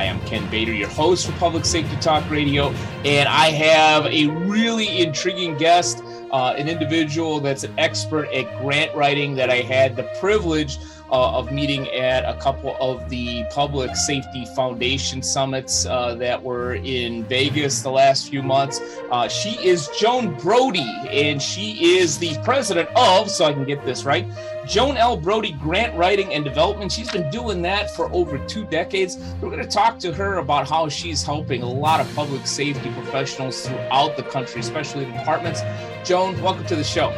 I am Ken Bader, your host for Public Safety Talk Radio, and I have a really intriguing guest, uh, an individual that's an expert at grant writing that I had the privilege uh, of meeting at a couple of the Public Safety Foundation summits uh, that were in Vegas the last few months. Uh, she is Joan Brody, and she is the president of, so I can get this right, Joan L. Brody Grant Writing and Development. She's been doing that for over two decades. We're going to talk to her about how she's helping a lot of public safety professionals throughout the country, especially departments. Joan, welcome to the show.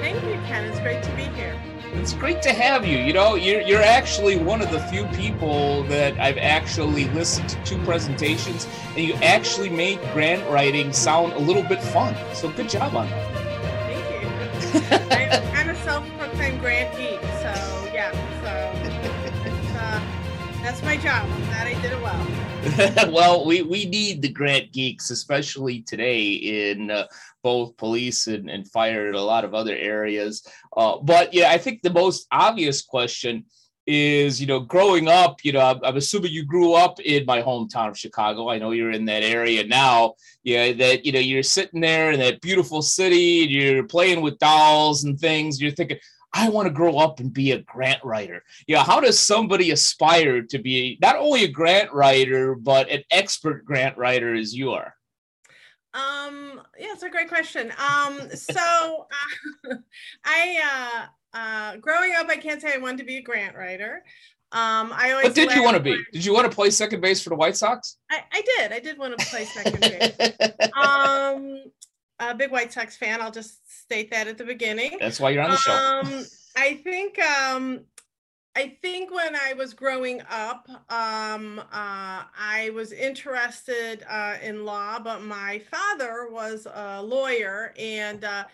Thank you, Ken. It's great to be here. It's great to have you. You know, you're, you're actually one of the few people that I've actually listened to two presentations, and you actually made grant writing sound a little bit fun. So good job on that. Thank you. I'm, I'm a self-proclaimed grant geek, so yeah. So uh, that's my job. I'm glad I did it well. well, we, we need the grant geeks, especially today in uh, both police and, and fire and a lot of other areas. Uh, but yeah, I think the most obvious question is, you know, growing up, you know, I'm, I'm, assuming you grew up in my hometown of Chicago. I know you're in that area now. Yeah, that, you know, you're sitting there in that beautiful city and you're playing with dolls and things. You're thinking, I want to grow up and be a grant writer. Yeah, how does somebody aspire to be not only a grant writer, but an expert grant writer as you are? Um, yeah, it's a great question. Um, so uh, I, uh, uh, growing up, I can't say I wanted to be a grant writer. Um, I always. What did you want to be? Did you want to play second base for the White Sox? I, I did. I did want to play second base. um, a big White Sox fan. I'll just state that at the beginning. That's why you're on the show. Um, I think um, I think when I was growing up, um, uh, I was interested uh, in law, but my father was a lawyer, and uh,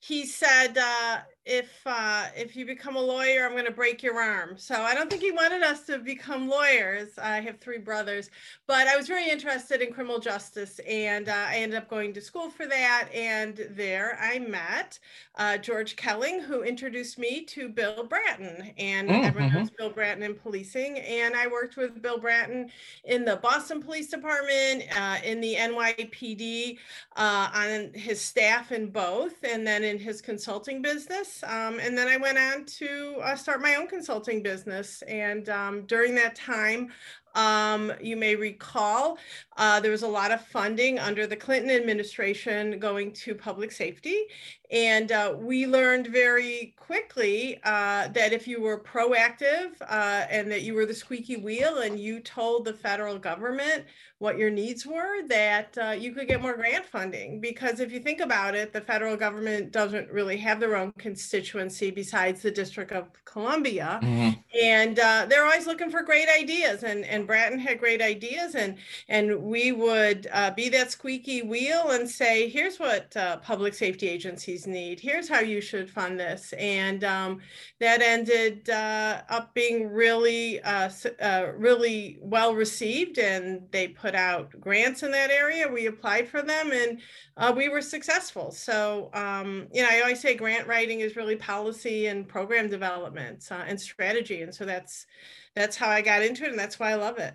he said, uh, if uh, if you become a lawyer, I'm going to break your arm. So I don't think he wanted us to become lawyers. I have three brothers, but I was very interested in criminal justice, and uh, I ended up going to school for that. And there I met uh, George Kelling, who introduced me to Bill Bratton, and mm-hmm. everyone knows Bill Bratton in policing. And I worked with Bill Bratton in the Boston Police Department, uh, in the NYPD, uh, on his staff in both, and then in his consulting business. Um, and then I went on to uh, start my own consulting business. And um, during that time, um, you may recall uh, there was a lot of funding under the Clinton administration going to public safety. And uh, we learned very quickly uh, that if you were proactive uh, and that you were the squeaky wheel and you told the federal government what your needs were, that uh, you could get more grant funding. Because if you think about it, the federal government doesn't really have their own constituency besides the District of Columbia. Mm-hmm. And uh, they're always looking for great ideas. And, and Bratton had great ideas. And, and we would uh, be that squeaky wheel and say, here's what uh, public safety agencies need. Here's how you should fund this. And um, that ended uh, up being really, uh, really well received. And they put out grants in that area. We applied for them and uh, we were successful. So, um, you know, I always say grant writing is really policy and program development uh, and strategy. And so that's that's how I got into it, and that's why I love it.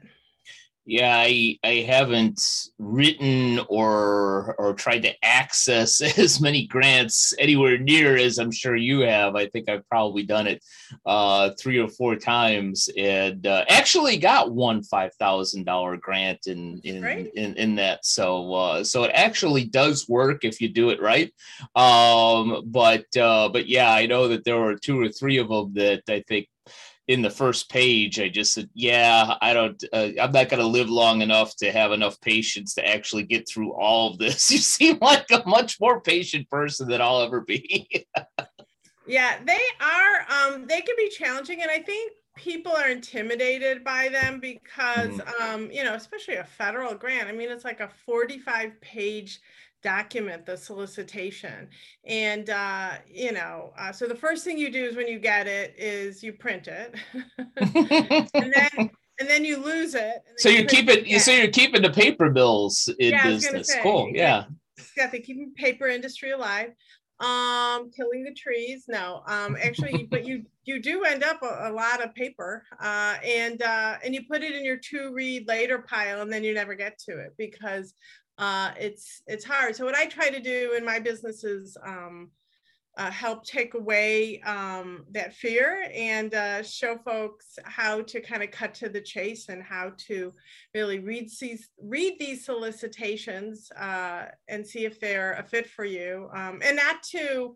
Yeah i i haven't written or or tried to access as many grants anywhere near as i'm sure you have. I think i've probably done it uh three or four times and uh, actually got one five thousand dollar grant in in, in in that. So uh so it actually does work if you do it right. Um but uh but yeah i know that there were two or three of them that i think in the first page, I just said, "Yeah, I don't. Uh, I'm not going to live long enough to have enough patience to actually get through all of this." You seem like a much more patient person than I'll ever be. yeah, they are. Um, they can be challenging, and I think people are intimidated by them because, mm-hmm. um, you know, especially a federal grant. I mean, it's like a 45 page document the solicitation. And uh, you know uh, so the first thing you do is when you get it is you print it. And then and then you lose it so you keep it, you so you're keeping the paper bills in Yeah, business. say, cool yeah. yeah. They keep the paper industry alive. Um killing the trees no um actually but you you do end up a, a lot of paper uh and uh and you put it in your to read later pile and then you never get to it because uh it's it's hard so what i try to do in my business is um uh, help take away um, that fear and uh, show folks how to kind of cut to the chase and how to really read these read these solicitations uh, and see if they're a fit for you um, and not to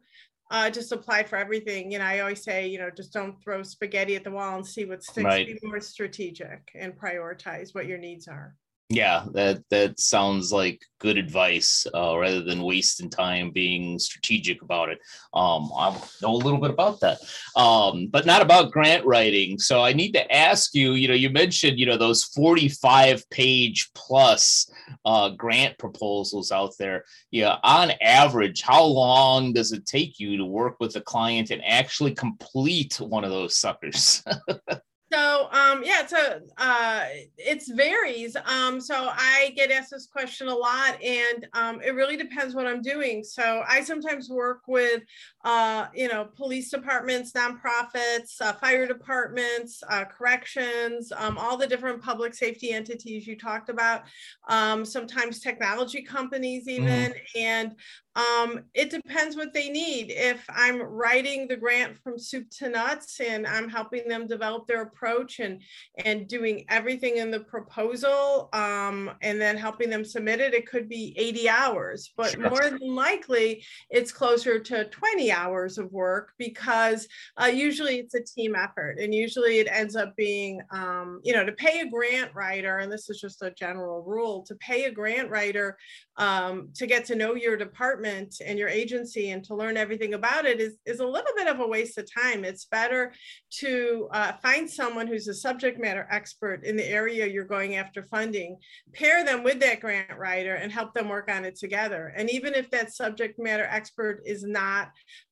uh, just apply for everything. You know, I always say, you know, just don't throw spaghetti at the wall and see what sticks. Right. Be more strategic and prioritize what your needs are. Yeah, that that sounds like good advice. Uh, rather than wasting time being strategic about it, um, I know a little bit about that, um, but not about grant writing. So I need to ask you. You know, you mentioned you know those forty-five page plus uh, grant proposals out there. Yeah, on average, how long does it take you to work with a client and actually complete one of those suckers? So um, yeah, so uh, it varies. Um, so I get asked this question a lot, and um, it really depends what I'm doing. So I sometimes work with, uh, you know, police departments, nonprofits, uh, fire departments, uh, corrections, um, all the different public safety entities you talked about. Um, sometimes technology companies even, and um, it depends what they need. If I'm writing the grant from soup to nuts and I'm helping them develop their approach and and doing everything in the proposal um, and then helping them submit it, it could be 80 hours. But Sure. more than likely, it's closer to 20 hours of work because uh, usually it's a team effort and usually it ends up being, um, you know, to pay a grant writer, and this is just a general rule, to pay a grant writer um, to get to know your department and your agency and to learn everything about it is, is a little bit of a waste of time. It's better to uh, find someone who's a subject matter expert in the area you're going after funding, pair them with that grant writer and help them work on it together. And even if that subject matter expert is not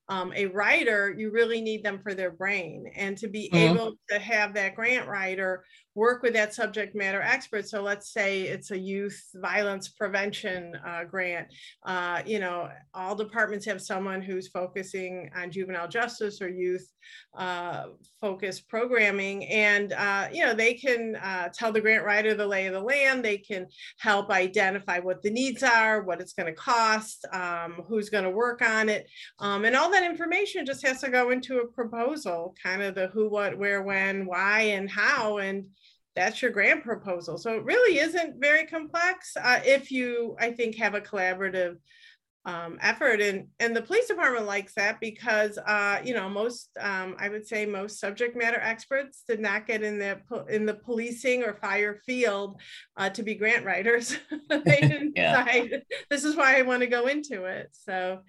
um, a writer, you really need them for their brain and to be Mhm. able to have that grant writer work with that subject matter expert. So let's say it's a youth violence prevention uh, grant. Uh, you know, all departments have someone who's focusing on juvenile justice or youth uh, focused programming, and uh, you know they can uh, tell the grant writer the lay of the land. They can help identify what the needs are, what it's going to cost, um, who's going to work on it, um, and all that information just has to go into a proposal, kind of the who, what, where, when, why, and how, and that's your grant proposal. So it really isn't very complex uh, if you, I think, have a collaborative um, effort. And and the police department likes that because uh, you know most, um, I would say, most subject matter experts did not get in the in the policing or fire field uh, to be grant writers. they didn't Yeah. decide this is why I want to go into it. So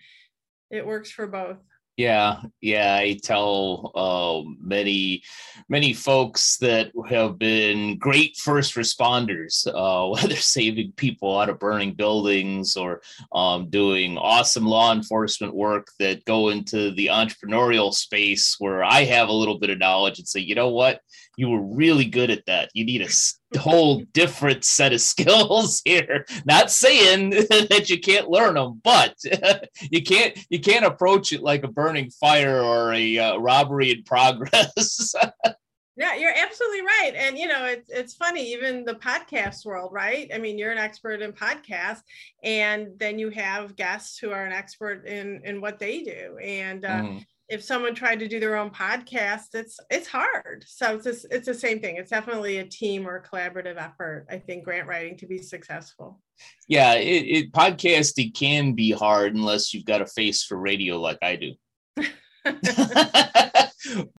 it works for both. Yeah, yeah, I tell uh, many, many folks that have been great first responders, uh, whether saving people out of burning buildings or um, doing awesome law enforcement work that go into the entrepreneurial space where I have a little bit of knowledge and say, you know what, you were really good at that. You need a whole different set of skills here. Not saying that you can't learn them, but you can't you can't approach it like a burning fire or a uh, robbery in progress. Yeah, you're absolutely right. And you know, it's it's funny, even the podcast world, right? I mean, you're an expert in podcasts, and then you have guests who are an expert in in what they do. And uh, Mm, if someone tried to do their own podcast, it's it's hard. So it's just, it's the same thing. It's definitely a team or a collaborative effort. I think grant writing to be successful. yeah, it, it podcasting can be hard unless you've got a face for radio like I do.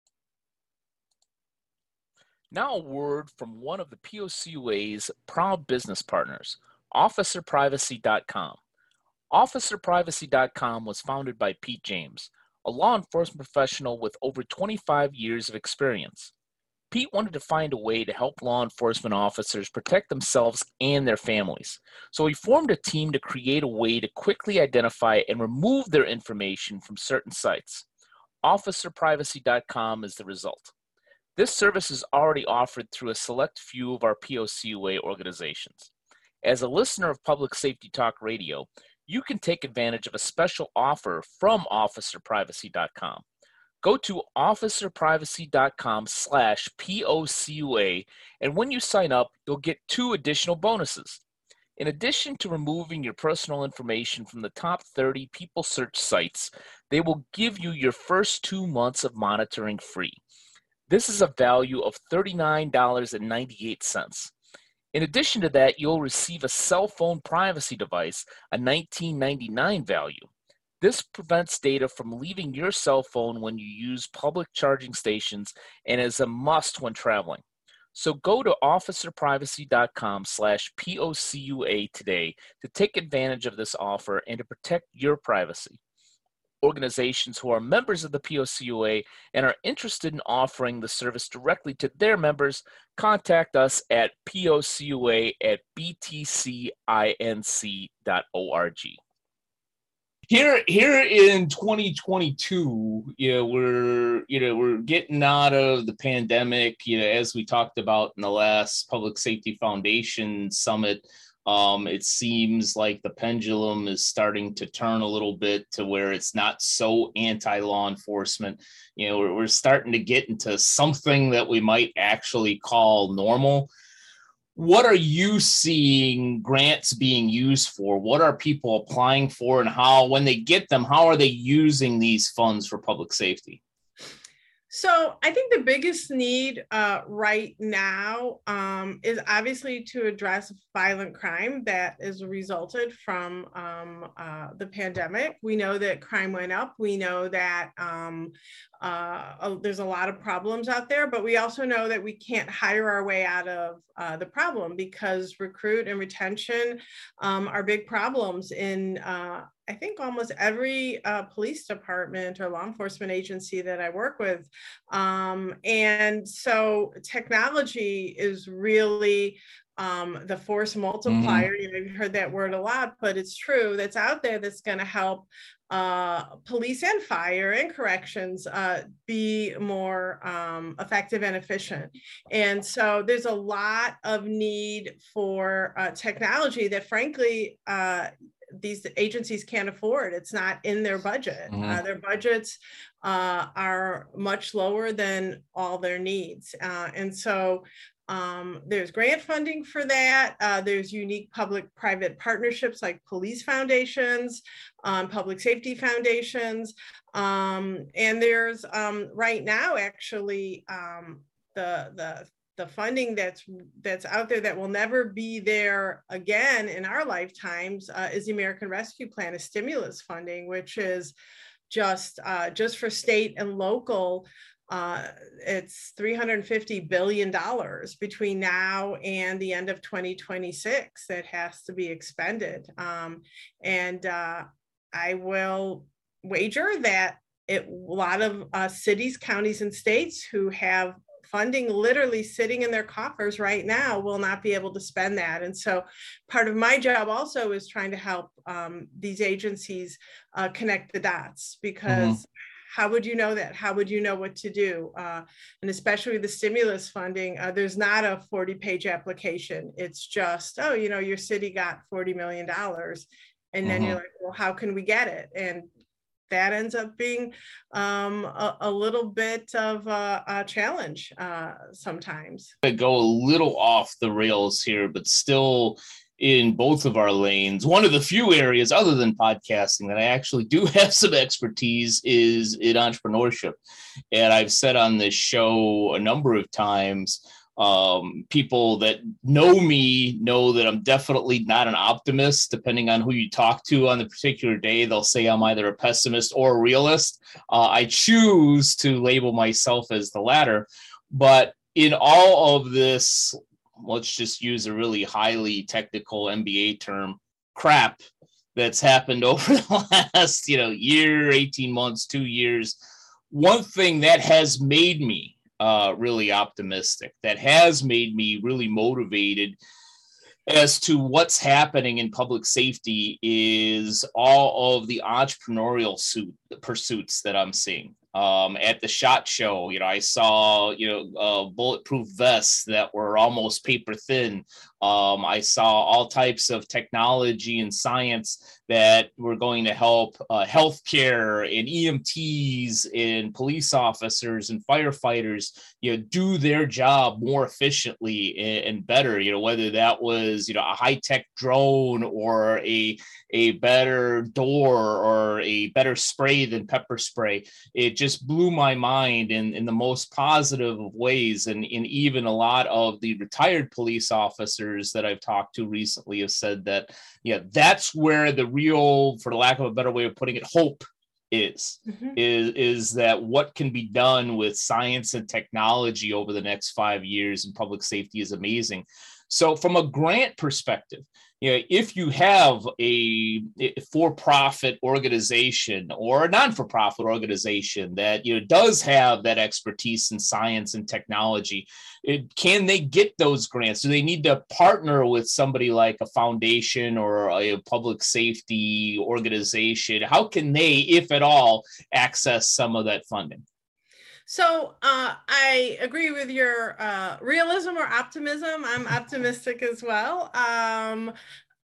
Now, a word from one of the POCUA's proud business partners, OfficerPrivacy.com. OfficerPrivacy.com was founded by Pete James, a law enforcement professional with over 25 years of experience. Pete wanted to find a way to help law enforcement officers protect themselves and their families. So he formed a team to create a way to quickly identify and remove their information from certain sites. OfficerPrivacy.com is the result. This service is already offered through a select few of our POCUA organizations. As a listener of Public Safety Talk Radio, you can take advantage of a special offer from OfficerPrivacy.com. Go to officerprivacy.com slash POCUA, and when you sign up, you'll get two additional bonuses. In addition to removing your personal information from the top 30 people search sites, they will give you your first two months of monitoring free. This is a value of $39.98. In addition to that, you'll receive a cell phone privacy device, a $19.99 value. This prevents data from leaving your cell phone when you use public charging stations and is a must when traveling. So go to officerprivacy.com slash POCUA today to take advantage of this offer and to protect your privacy. Organizations who are members of the POCUA and are interested in offering the service directly to their members, contact us at POCUA at btcinc.org here here in 2022 you know we're you know we're getting out of the pandemic you know as we talked about in the last public safety foundation summit um, it seems like the pendulum is starting to turn a little bit to where it's not so anti-law enforcement you know we're, we're starting to get into something that we might actually call normal what are you seeing grants being used for? What are people applying for, and how, when they get them, how are they using these funds for public safety? So I think the biggest need uh, right now um, is obviously to address violent crime that is resulted from um, uh, the pandemic. We know that crime went up. We know that um, uh, there's a lot of problems out there, but we also know that we can't hire our way out of uh, the problem because recruit and retention um, are big problems in uh, I think almost every uh, police department or law enforcement agency that I work with. Um, and so technology is really um, the force multiplier. Mm-hmm. You know, you've heard that word a lot, but it's true. That's out there. That's going to help uh, police and fire and corrections uh, be more um, effective and efficient. And so there's a lot of need for uh, technology that, frankly, uh, these agencies can't afford. It's not in their budget. Mm-hmm. Uh, their budgets uh, are much lower than all their needs. Uh, and so um, there's grant funding for that. Uh, there's unique public-private partnerships like police foundations, um, public safety foundations. Um, and there's um, right now actually um, the, the the funding that's that's out there that will never be there again in our lifetimes uh, is the American Rescue Plan, a stimulus funding, which is just uh, just for state and local. Uh, it's 350 billion dollars between now and the end of 2026 that has to be expended, um, and uh, I will wager that it, a lot of uh, cities, counties, and states who have funding literally sitting in their coffers right now will not be able to spend that. And so part of my job also is trying to help um, these agencies uh, connect the dots because mm-hmm how would you know that? How would you know what to do? Uh, and especially the stimulus funding uh, there's not a 40 page application. It's just oh you know your city got 40 million dollars and then mm-hmm. you're like well how can we get it? And that ends up being um, a, a, little bit of a, a challenge uh, sometimes. I go a little off the rails here, but still in both of our lanes. One of the few areas other than podcasting that I actually do have some expertise is in entrepreneurship. And I've said on this show a number of times um, people that know me know that I'm definitely not an optimist. Depending on who you talk to on the particular day, they'll say I'm either a pessimist or a realist. Uh, I choose to label myself as the latter. But in all of this, let's just use a really highly technical MBA term crap that's happened over the last, you know, year, 18 months, two years. One thing that has made me uh, really optimistic. That has made me really motivated as to what's happening in public safety is all of the entrepreneurial suit, pursuits that I'm seeing um, at the shot show. You know, I saw you know uh, bulletproof vests that were almost paper thin. Um, I saw all types of technology and science that were going to help uh, healthcare and EMTs and police officers and firefighters, you know, do their job more efficiently and, and better. You know, whether that was you know a high tech drone or a a better door or a better spray than pepper spray. It just blew my mind in, in the most positive of ways. And, and even a lot of the retired police officers that I've talked to recently have said that, yeah, that's where the real, for lack of a better way of putting it, hope is mm-hmm. is is that what can be done with science and technology over the next five years in public safety is amazing so from a grant perspective you know, if you have a for-profit organization or a non-for-profit organization that you know does have that expertise in science and technology, it, can they get those grants? Do they need to partner with somebody like a foundation or a public safety organization? How can they, if at all, access some of that funding? So uh, I agree with your uh, realism or optimism. I'm optimistic as well. Um,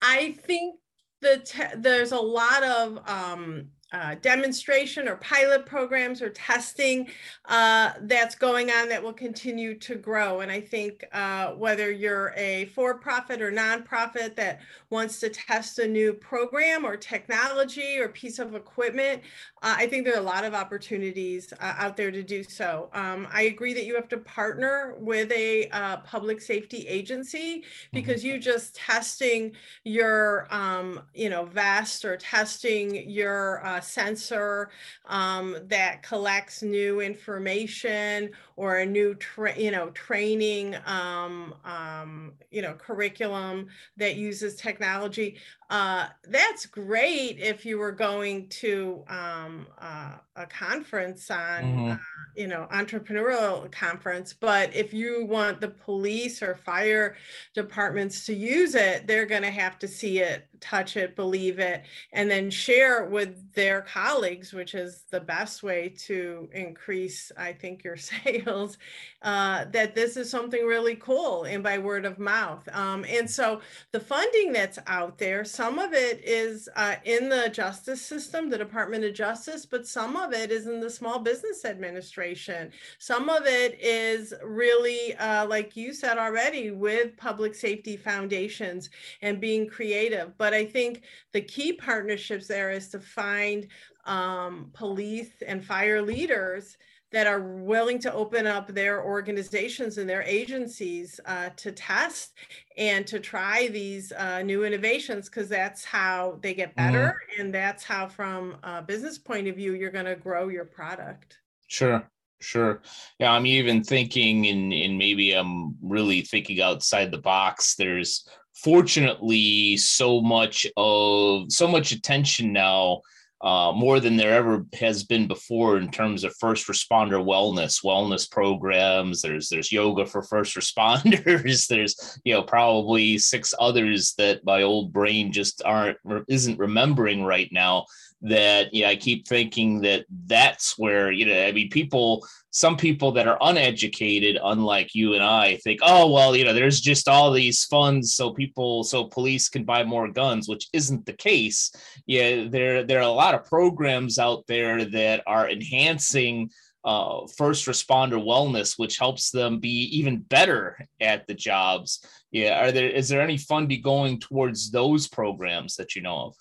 I think that there's a lot of um, uh, demonstration or pilot programs or testing uh, that's going on that will continue to grow. And I think uh, whether you're a for profit or nonprofit that wants to test a new program or technology or piece of equipment, uh, I think there are a lot of opportunities uh, out there to do so. Um, I agree that you have to partner with a uh, public safety agency mm-hmm. because you just testing your, um, you know, vest or testing your sensor um, that collects new information or a new you know training um, um, you know curriculum that uses technology technology uh, that's great if you were going to um, uh, a conference on mm-hmm. uh, you know entrepreneurial conference but if you want the police or fire departments to use it they're going to have to see it touch it believe it and then share with their colleagues which is the best way to increase i think your sales uh, that this is something really cool and by word of mouth um, and so the funding that's out there some of it is uh, in the justice system the department of justice but some of it is in the small business administration. Some of it is really uh, like you said already with public safety foundations and being creative. But i think the key partnerships there is to find um, police and fire leaders that are willing to open up their organizations and their agencies uh, to test and to try these uh, new innovations because that's how they get mm-hmm. better mm-hmm. and that's how from a business point of view you're going to grow your product sure sure yeah i'm even thinking and, and maybe i'm really thinking outside the box there's fortunately so much of so much attention now uh, more than there ever has been before in terms of first responder wellness, wellness programs. There's there's yoga for first responders. there's you know probably six others that my old brain just aren't isn't remembering right now that yeah, I keep thinking that that's where you know I mean people some people that are uneducated unlike you and I think oh well you know there's just all these funds so people so police can buy more guns which isn't the case yeah there there are a lot of programs out there that are enhancing uh, first responder wellness, which helps them be even better at the jobs. Yeah, are there is there any funding going towards those programs that you know of?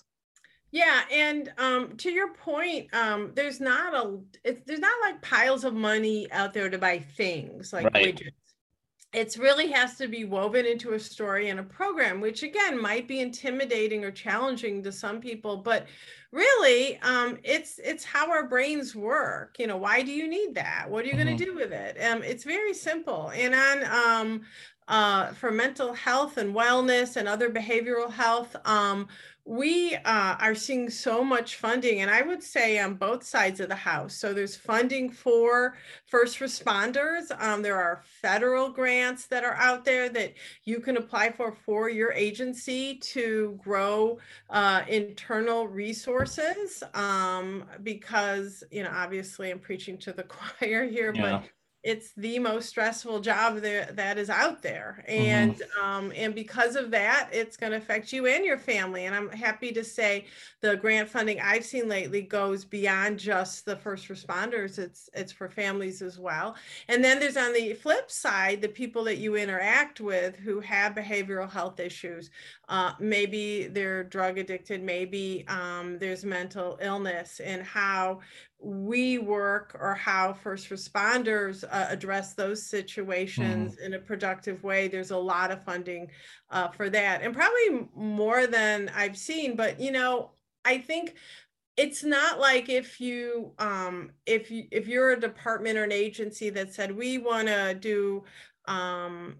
Yeah, and um, to your point, um, there's not a it's, there's not like piles of money out there to buy things like right. widgets. It really has to be woven into a story and a program, which again might be intimidating or challenging to some people, but really um, it's it's how our brains work you know why do you need that what are you mm-hmm. going to do with it um, it's very simple and on um, uh, for mental health and wellness and other behavioral health. Um, we uh, are seeing so much funding, and I would say on both sides of the house. So there's funding for first responders. Um, there are federal grants that are out there that you can apply for for your agency to grow uh, internal resources. Um, because you know, obviously, I'm preaching to the choir here, yeah. but it's the most stressful job that, that is out there mm-hmm. and mm-hmm. um, and because of that it's going to affect you and your family and i'm happy to say the grant funding i've seen lately goes beyond just the first responders it's it's for families as well and then there's on the flip side the people that you interact with who have behavioral health issues uh, maybe they're drug addicted maybe um, there's mental illness and how we work or how first responders uh, address those situations mm-hmm. in a productive way there's a lot of funding uh, for that and probably more than i've seen but you know i think it's not like if you um, if you if you're a department or an agency that said we want to do um,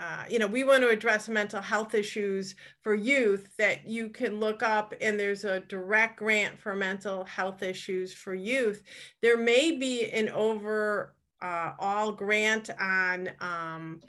uh, you know, we want to address mental health issues for youth that you can look up, and there's a direct grant for mental health issues for youth. There may be an over uh, all grant on um,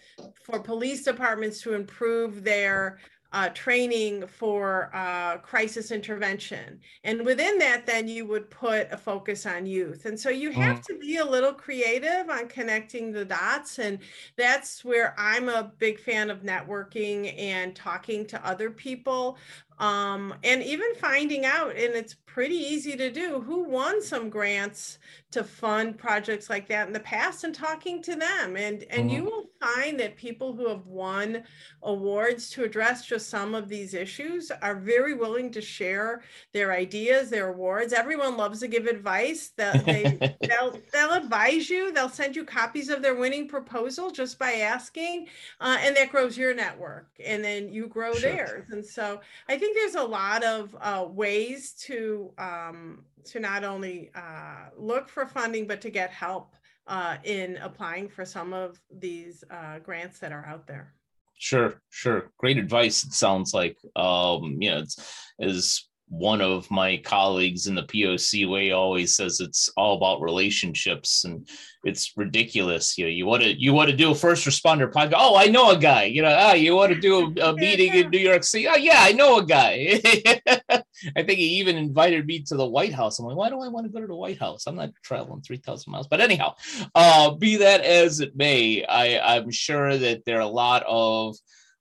for police departments to improve their uh, training for uh, crisis intervention. And within that, then you would put a focus on youth. And so you have mm. to be a little creative on connecting the dots. And that's where I'm a big fan of networking and talking to other people um, and even finding out, and it's pretty easy to do, who won some grants to fund projects like that in the past and talking to them. And, and mm-hmm. you will find that people who have won awards to address just some of these issues are very willing to share their ideas, their awards. Everyone loves to give advice. That they, they'll, they'll advise you, they'll send you copies of their winning proposal just by asking, uh, and that grows your network. And then you grow sure. theirs. And so I think think there's a lot of uh, ways to um, to not only uh, look for funding but to get help uh, in applying for some of these uh, grants that are out there. Sure, sure. Great advice. It sounds like um, you know, it's as one of my colleagues in the POCUA always says it's all about relationships and it's ridiculous. You know, you want to you want to do a first responder podcast. Oh, I know a guy. You know, ah, you want to do a, a meeting in New York City. Oh, yeah, I know a guy. I think he even invited me to the White House. I'm like, why do I want to go to the White House? I'm not traveling three thousand miles. But anyhow, uh, be that as it may, I I'm sure that there are a lot of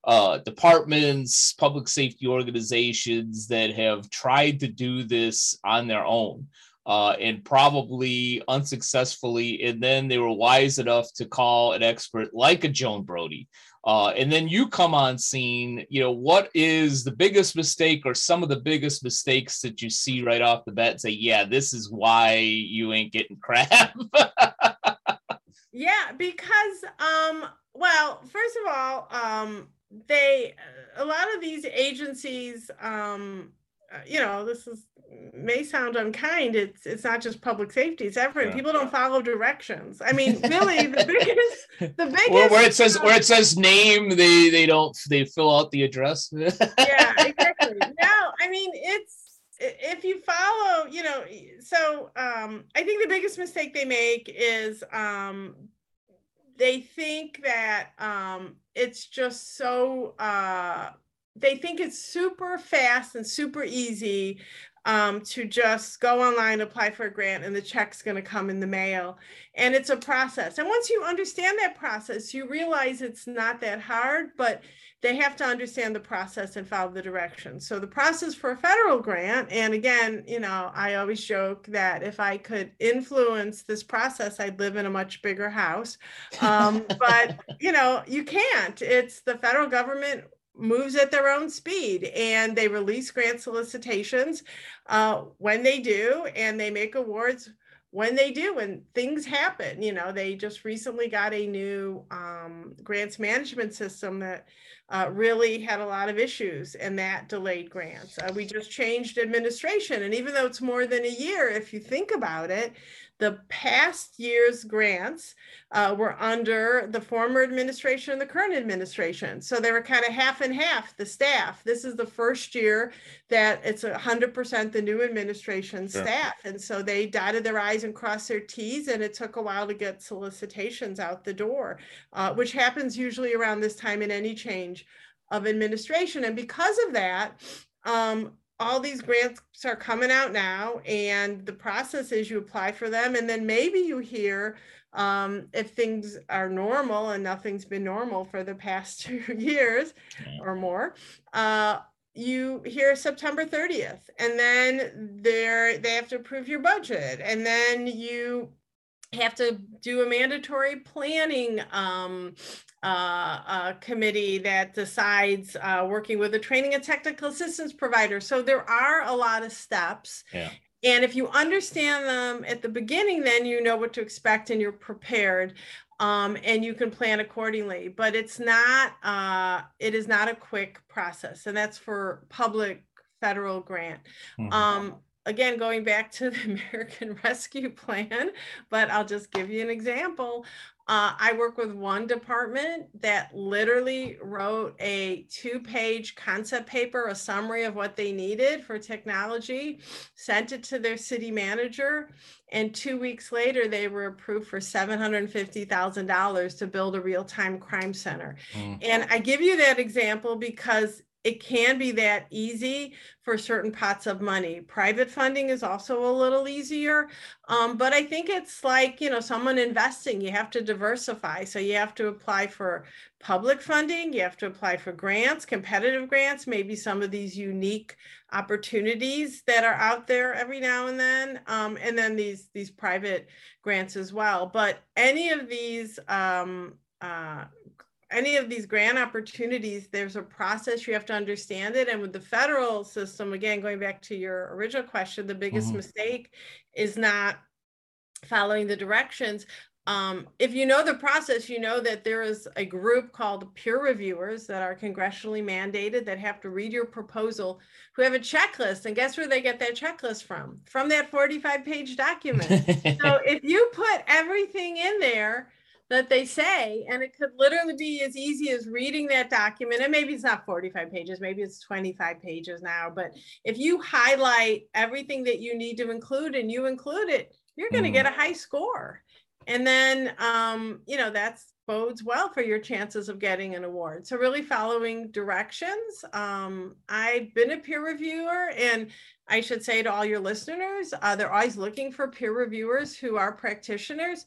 uh, departments, public safety organizations that have tried to do this on their own uh, and probably unsuccessfully. And then they were wise enough to call an expert like a Joan Brody. Uh, and then you come on scene. You know, what is the biggest mistake or some of the biggest mistakes that you see right off the bat? say, yeah, this is why you ain't getting crap. yeah, because, um, well, first of all, um, they a lot of these agencies um uh, you know this is may sound unkind it's it's not just public safety it's everything. Yeah. people don't follow directions. I mean really the biggest the biggest where, where it says uh, where it says name they they don't they fill out the address. Yeah exactly. No i mean it's if you follow you know so um i think the biggest mistake they make is um they think that um, it's just so uh, they think it's super fast and super easy um, to just go online, apply for a grant, and the check's going to come in the mail. And it's a process. And once you understand that process, you realize it's not that hard, but they have to understand the process and follow the directions. So the process for a federal grant, and again, you know, I always joke that if I could influence this process, I'd live in a much bigger house. Um, but you know, you can't. It's the federal government moves at their own speed and they release grant solicitations uh, when they do and they make awards when they do and things happen you know they just recently got a new um, grants management system that uh, really had a lot of issues and that delayed grants. Uh, we just changed administration. And even though it's more than a year, if you think about it, the past year's grants uh, were under the former administration and the current administration. So they were kind of half and half, the staff. This is the first year that it's 100% the new administration staff. And so they dotted their I's and crossed their T's, and it took a while to get solicitations out the door, uh, which happens usually around this time in any change of administration. And because of that, um, all these grants are coming out now and the process is you apply for them and then maybe you hear um, if things are normal and nothing's been normal for the past two years or more uh, you hear september 30th and then they they have to approve your budget and then you have to do a mandatory planning um, uh, uh, committee that decides uh, working with a training and technical assistance provider. So there are a lot of steps. Yeah. And if you understand them at the beginning, then you know what to expect and you're prepared. Um, and you can plan accordingly. But it's not, uh, it is not a quick process. And that's for public federal grant. Mm-hmm. Um, again, going back to the American Rescue Plan, but I'll just give you an example. Uh, I work with one department that literally wrote a two page concept paper, a summary of what they needed for technology, sent it to their city manager. And two weeks later, they were approved for $750,000 to build a real time crime center. Mm. And I give you that example because it can be that easy for certain pots of money. Private funding is also a little easier, um, but I think it's like you know someone investing. You have to diversify, so you have to apply for public funding. You have to apply for grants, competitive grants, maybe some of these unique opportunities that are out there every now and then, um, and then these these private grants as well. But any of these um, uh, any of these grant opportunities, there's a process you have to understand it. And with the federal system, again, going back to your original question, the biggest mm-hmm. mistake is not following the directions. Um, if you know the process, you know that there is a group called peer reviewers that are congressionally mandated that have to read your proposal, who have a checklist. And guess where they get that checklist from? From that 45 page document. so if you put everything in there, that they say, and it could literally be as easy as reading that document. And maybe it's not 45 pages, maybe it's 25 pages now. But if you highlight everything that you need to include and you include it, you're going to mm. get a high score. And then, um, you know, that's bodes well for your chances of getting an award. So really following directions. Um, I've been a peer reviewer and I should say to all your listeners, uh, they're always looking for peer reviewers who are practitioners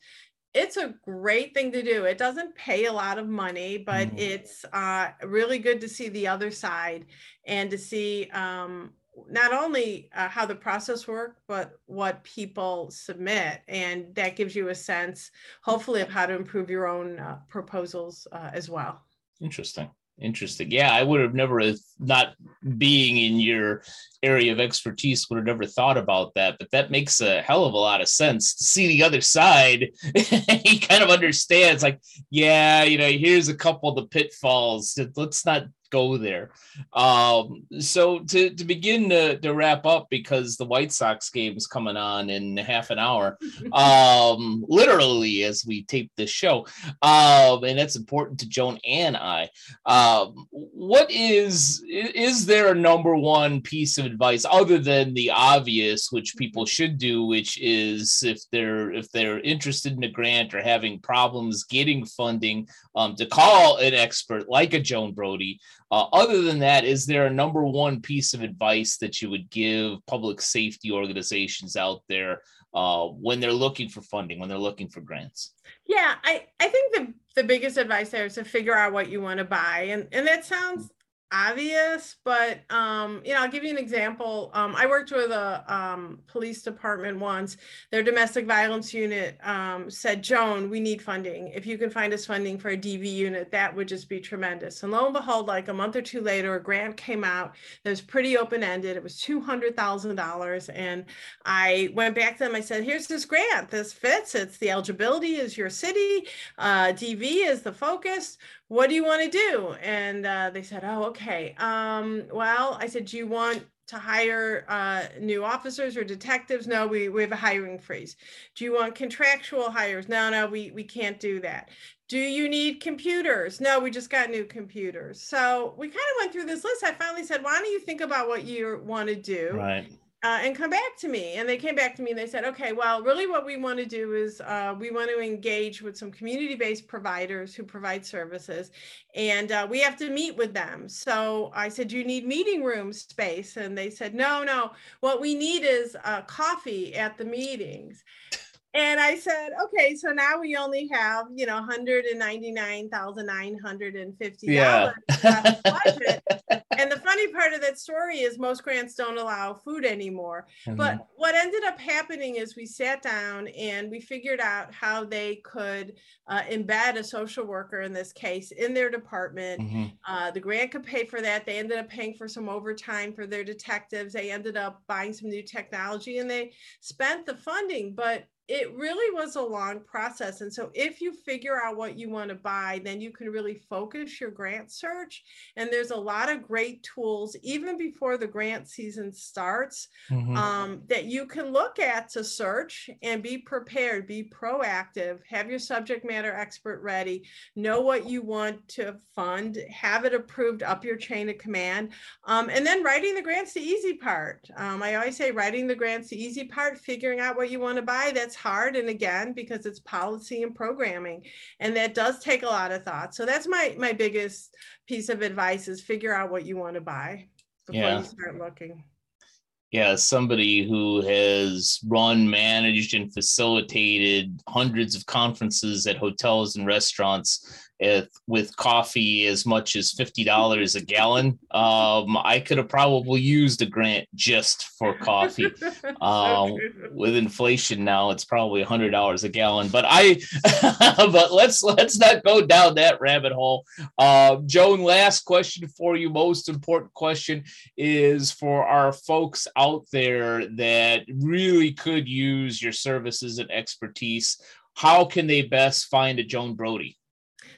it's a great thing to do. It doesn't pay a lot of money, but mm. it's uh, really good to see the other side and to see um, not only uh, how the process works, but what people submit. And that gives you a sense, hopefully, of how to improve your own uh, proposals uh, as well. Interesting. Interesting. Yeah, I would have never, not being in your area of expertise, would have never thought about that. But that makes a hell of a lot of sense to see the other side. he kind of understands, like, yeah, you know, here's a couple of the pitfalls. Let's not go there. Um, so to, to begin to, to wrap up, because the White Sox game is coming on in half an hour, um, literally as we tape this show, um, and that's important to Joan and I. Um, what is is there a number one piece of advice other than the obvious, which people should do, which is if they're if they're interested in a grant or having problems getting funding, um, to call an expert like a Joan Brody uh, other than that, is there a number one piece of advice that you would give public safety organizations out there uh, when they're looking for funding, when they're looking for grants? Yeah, I, I think the, the biggest advice there is to figure out what you want to buy. And, and that sounds obvious, but um, you know, I'll give you an example. Um, I worked with a um, police department once. Their domestic violence unit um, said, "Joan, we need funding. If you can find us funding for a DV unit, that would just be tremendous." And lo and behold, like a month or two later, a grant came out that was pretty open ended. It was two hundred thousand dollars, and I went back to them. I said, "Here's this grant. This fits. It's the eligibility is your city. Uh, DV is the focus." What do you want to do? And uh, they said, oh, okay. Um, well, I said, do you want to hire uh, new officers or detectives? No, we, we have a hiring freeze. Do you want contractual hires? No, no, we, we can't do that. Do you need computers? No, we just got new computers. So we kind of went through this list. I finally said, why don't you think about what you want to do? Right uh, and come back to me. And they came back to me and they said, okay, well, really what we want to do is uh, we want to engage with some community based providers who provide services and uh, we have to meet with them. So I said, you need meeting room space? And they said, no, no, what we need is uh, coffee at the meetings. And I said, okay, so now we only have, you know, $199,950 Yeah. budget. and the funny part of that story is most grants don't allow food anymore. Mhm. But what ended up happening is we sat down and we figured out how they could uh, embed a social worker in this case in their department. Mhm. Uh, the grant could pay for that. They ended up paying for some overtime for their detectives. They ended up buying some new technology and they spent the funding. But it really was a long process. And so if you figure out what you want to buy, then you can really focus your grant search. And there's a lot of great tools, even before the grant season starts, Mhm. um, that you can look at to search and be prepared, be proactive, have your subject matter expert ready, know what you want to fund, have it approved up your chain of command. Um, and then writing the grants the easy part. Um, I always say writing the grants the easy part, figuring out what you want to buy. That's hard. And again, because it's policy and programming, and that does take a lot of thought. So that's my my biggest piece of advice is figure out what you want to buy before Yeah. you start looking. yeah, somebody who has run, managed, and facilitated hundreds of conferences at hotels and restaurants at, with coffee as much as fifty dollars a gallon. Um, I could have probably used a grant just for coffee. Um, with inflation now, it's probably a hundred dollars a gallon. But I, but let's let's not go down that rabbit hole. Uh, Joan, last question for you. Most important question is for our folks out there that really could use your services and expertise. How can they best find a Joan Brody?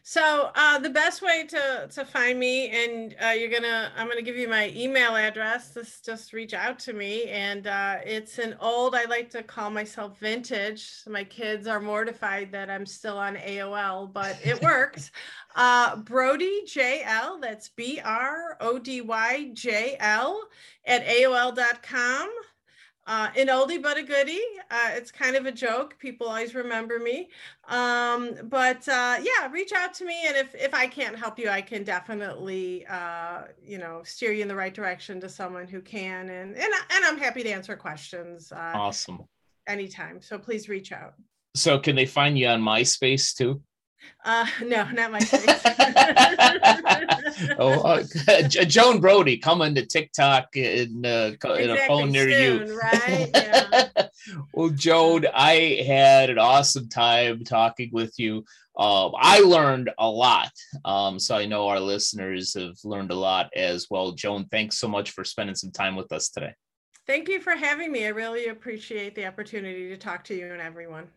So uh, the best way to to find me, and uh, you're gonna, I'm gonna give you my email address. Just just reach out to me, and uh, it's an old. I like to call myself vintage. My kids are mortified that I'm still on AOL, but it works. uh, Brody JL. That's B R O D Y J L at AOL.com. Uh, an oldie but a goodie. Uh, it's kind of a joke. People always remember me. Um, but uh, yeah, reach out to me, and if if I can't help you, I can definitely uh, you know steer you in the right direction to someone who can, and and and I'm happy to answer questions uh, Awesome. anytime. So please reach out. So can they find you on MySpace too? Uh, no, not my face. oh, uh, Joan Brody coming to TikTok in, uh, in a phone near you. right? Yeah. well, Joan, I had an awesome time talking with you. Um, I learned a lot. Um, so I know our listeners have learned a lot as well. Joan, thanks so much for spending some time with us today. Thank you for having me. I really appreciate the opportunity to talk to you and everyone.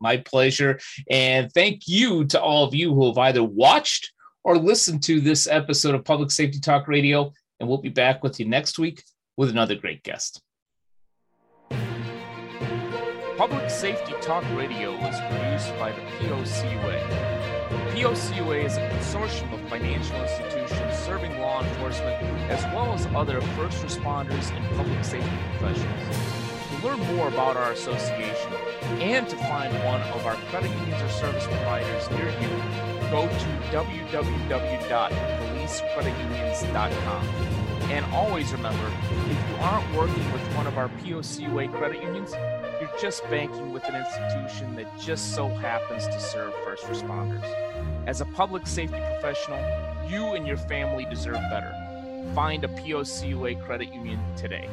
My pleasure. And thank you to all of you who have either watched or listened to this episode of Public Safety Talk Radio. And we'll be back with you next week with another great guest. Public Safety Talk Radio is produced by the POC Way. The POCUA is a consortium of financial institutions serving law enforcement as well as other first responders and public safety professionals. To learn more about our association and to find one of our credit unions or service providers near you, go to www.policecreditunions.com. And always remember, if you aren't working with one of our POCUA credit unions, you're just banking with an institution that just so happens to serve first responders. As a public safety professional, you and your family deserve better. Find a POCUA credit union today.